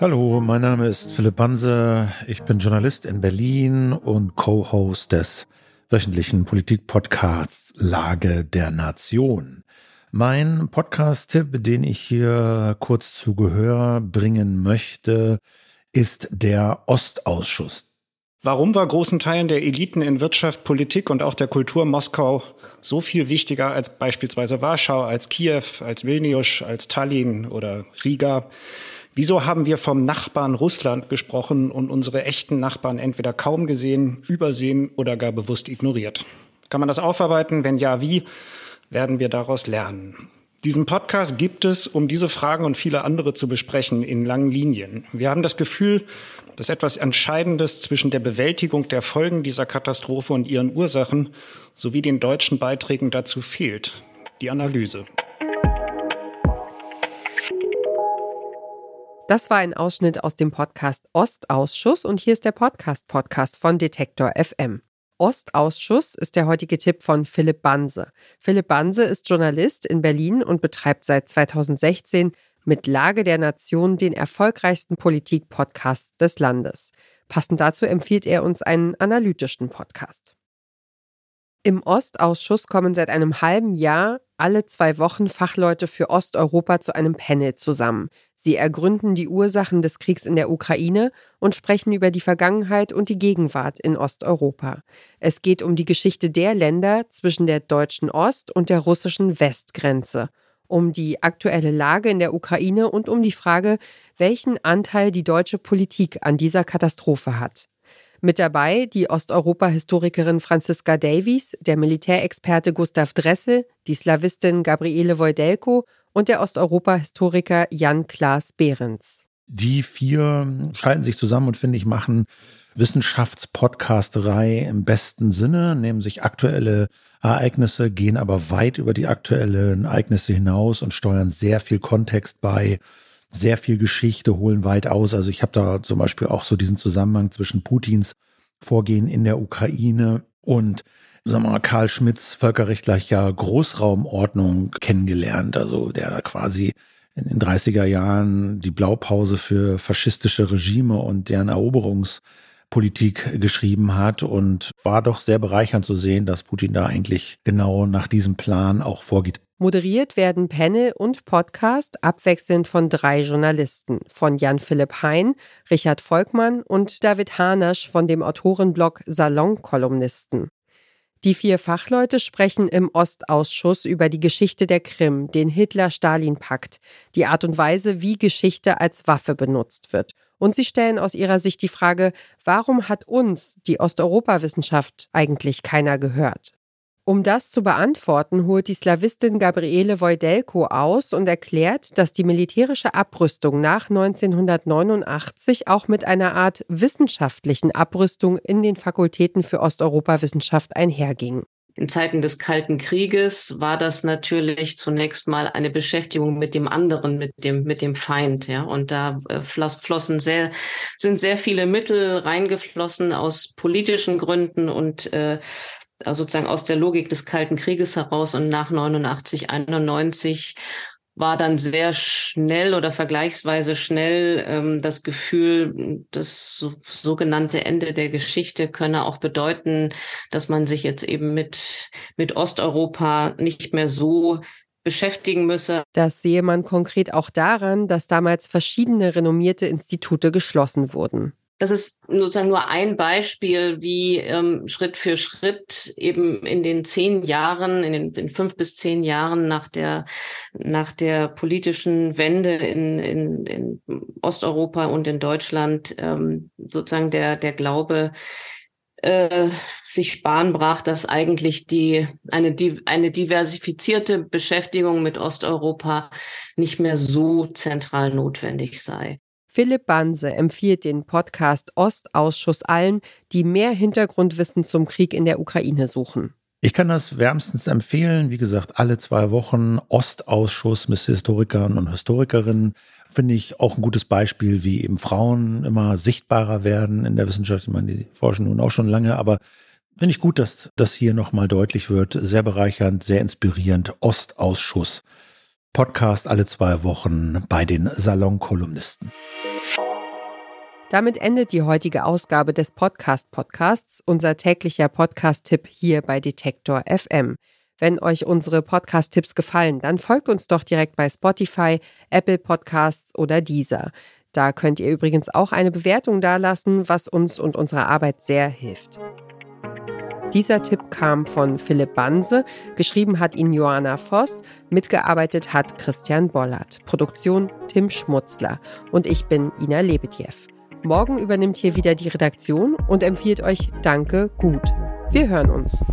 Hallo, mein Name ist Philipp Banse. Ich bin Journalist in Berlin und Co-Host des wöchentlichen Politik-Podcasts Lage der Nation. Mein Podcast-Tipp, den ich hier kurz zu Gehör bringen möchte, ist der Ostausschuss. Warum war großen Teilen der Eliten in Wirtschaft, Politik und auch der Kultur Moskau so viel wichtiger als beispielsweise Warschau, als Kiew, als Vilnius, als Tallinn oder Riga? Wieso haben wir vom Nachbarn Russland gesprochen und unsere echten Nachbarn entweder kaum gesehen, übersehen oder gar bewusst ignoriert? Kann man das aufarbeiten? Wenn ja, wie? Werden wir daraus lernen? Diesen Podcast gibt es, um diese Fragen und viele andere zu besprechen in langen Linien. Wir haben das Gefühl, dass etwas Entscheidendes zwischen der Bewältigung der Folgen dieser Katastrophe und ihren Ursachen sowie den deutschen Beiträgen dazu fehlt. Die Analyse. Das war ein Ausschnitt aus dem Podcast Ostausschuss und hier ist der Podcast-Podcast von Detektor FM. Ostausschuss ist der heutige Tipp von Philipp Banse. Philipp Banse ist Journalist in Berlin und betreibt seit 2016 mit Lage der Nation den erfolgreichsten Politik-Podcast des Landes. Passend dazu empfiehlt er uns einen analytischen Podcast. Im Ostausschuss kommen seit einem halben Jahr alle zwei Wochen Fachleute für Osteuropa zu einem Panel zusammen. Sie ergründen die Ursachen des Kriegs in der Ukraine und sprechen über die Vergangenheit und die Gegenwart in Osteuropa. Es geht um die Geschichte der Länder zwischen der deutschen Ost- und der russischen Westgrenze, um die aktuelle Lage in der Ukraine und um die Frage, welchen Anteil die deutsche Politik an dieser Katastrophe hat. Mit dabei die Osteuropa-Historikerin Franziska Davies, der Militärexperte Gustav Dressel, die Slawistin Gabriele Wojdelko und der Osteuropa-Historiker Jan Klaas Behrens. Die vier schalten sich zusammen und finde ich machen Wissenschaftspodcasterei im besten Sinne, nehmen sich aktuelle Ereignisse, gehen aber weit über die aktuellen Ereignisse hinaus und steuern sehr viel Kontext bei sehr viel Geschichte, holen weit aus. Also ich habe da zum Beispiel auch so diesen Zusammenhang zwischen Putins Vorgehen in der Ukraine und sagen wir mal, Karl Schmitz völkerrechtlicher Großraumordnung kennengelernt. Also der da quasi in den 30er Jahren die Blaupause für faschistische Regime und deren Eroberungspolitik geschrieben hat und war doch sehr bereichernd zu sehen, dass Putin da eigentlich genau nach diesem Plan auch vorgeht. Moderiert werden Panel und Podcast abwechselnd von drei Journalisten, von Jan-Philipp Hein, Richard Volkmann und David Hanasch von dem Autorenblog Salon-Kolumnisten. Die vier Fachleute sprechen im Ostausschuss über die Geschichte der Krim, den Hitler-Stalin-Pakt, die Art und Weise, wie Geschichte als Waffe benutzt wird. Und sie stellen aus ihrer Sicht die Frage, warum hat uns, die Osteuropa-Wissenschaft, eigentlich keiner gehört? Um das zu beantworten, holt die Slawistin Gabriele Wojdelko aus und erklärt, dass die militärische Abrüstung nach 1989 auch mit einer Art wissenschaftlichen Abrüstung in den Fakultäten für Osteuropawissenschaft einherging. In Zeiten des Kalten Krieges war das natürlich zunächst mal eine Beschäftigung mit dem anderen, mit dem, mit dem Feind, ja. Und da äh, flossen sehr, sind sehr viele Mittel reingeflossen aus politischen Gründen und äh, sozusagen aus der Logik des Kalten Krieges heraus und nach 89, 91 war dann sehr schnell oder vergleichsweise schnell ähm, das Gefühl, das so, sogenannte Ende der Geschichte könne auch bedeuten, dass man sich jetzt eben mit, mit Osteuropa nicht mehr so beschäftigen müsse. Das sehe man konkret auch daran, dass damals verschiedene renommierte Institute geschlossen wurden das ist sozusagen nur ein Beispiel, wie ähm, Schritt für Schritt eben in den zehn Jahren, in den in fünf bis zehn Jahren nach der nach der politischen Wende in, in, in Osteuropa und in Deutschland ähm, sozusagen der der Glaube äh, sich Bahn brach, dass eigentlich die eine eine diversifizierte Beschäftigung mit Osteuropa nicht mehr so zentral notwendig sei. Philipp Banse empfiehlt den Podcast Ostausschuss allen, die mehr Hintergrundwissen zum Krieg in der Ukraine suchen. Ich kann das wärmstens empfehlen. Wie gesagt, alle zwei Wochen Ostausschuss mit Historikern und Historikerinnen finde ich auch ein gutes Beispiel, wie eben Frauen immer sichtbarer werden in der Wissenschaft. Ich meine, die forschen nun auch schon lange, aber finde ich gut, dass das hier nochmal deutlich wird. Sehr bereichernd, sehr inspirierend. Ostausschuss. Podcast alle zwei Wochen bei den Salonkolumnisten. Damit endet die heutige Ausgabe des Podcast Podcasts, unser täglicher Podcast-Tipp hier bei Detektor FM. Wenn euch unsere Podcast-Tipps gefallen, dann folgt uns doch direkt bei Spotify, Apple Podcasts oder Deezer. Da könnt ihr übrigens auch eine Bewertung dalassen, was uns und unserer Arbeit sehr hilft. Dieser Tipp kam von Philipp Banse, geschrieben hat ihn Johanna Voss, mitgearbeitet hat Christian Bollert, Produktion Tim Schmutzler und ich bin Ina Lebetjew. Morgen übernimmt hier wieder die Redaktion und empfiehlt euch Danke gut. Wir hören uns.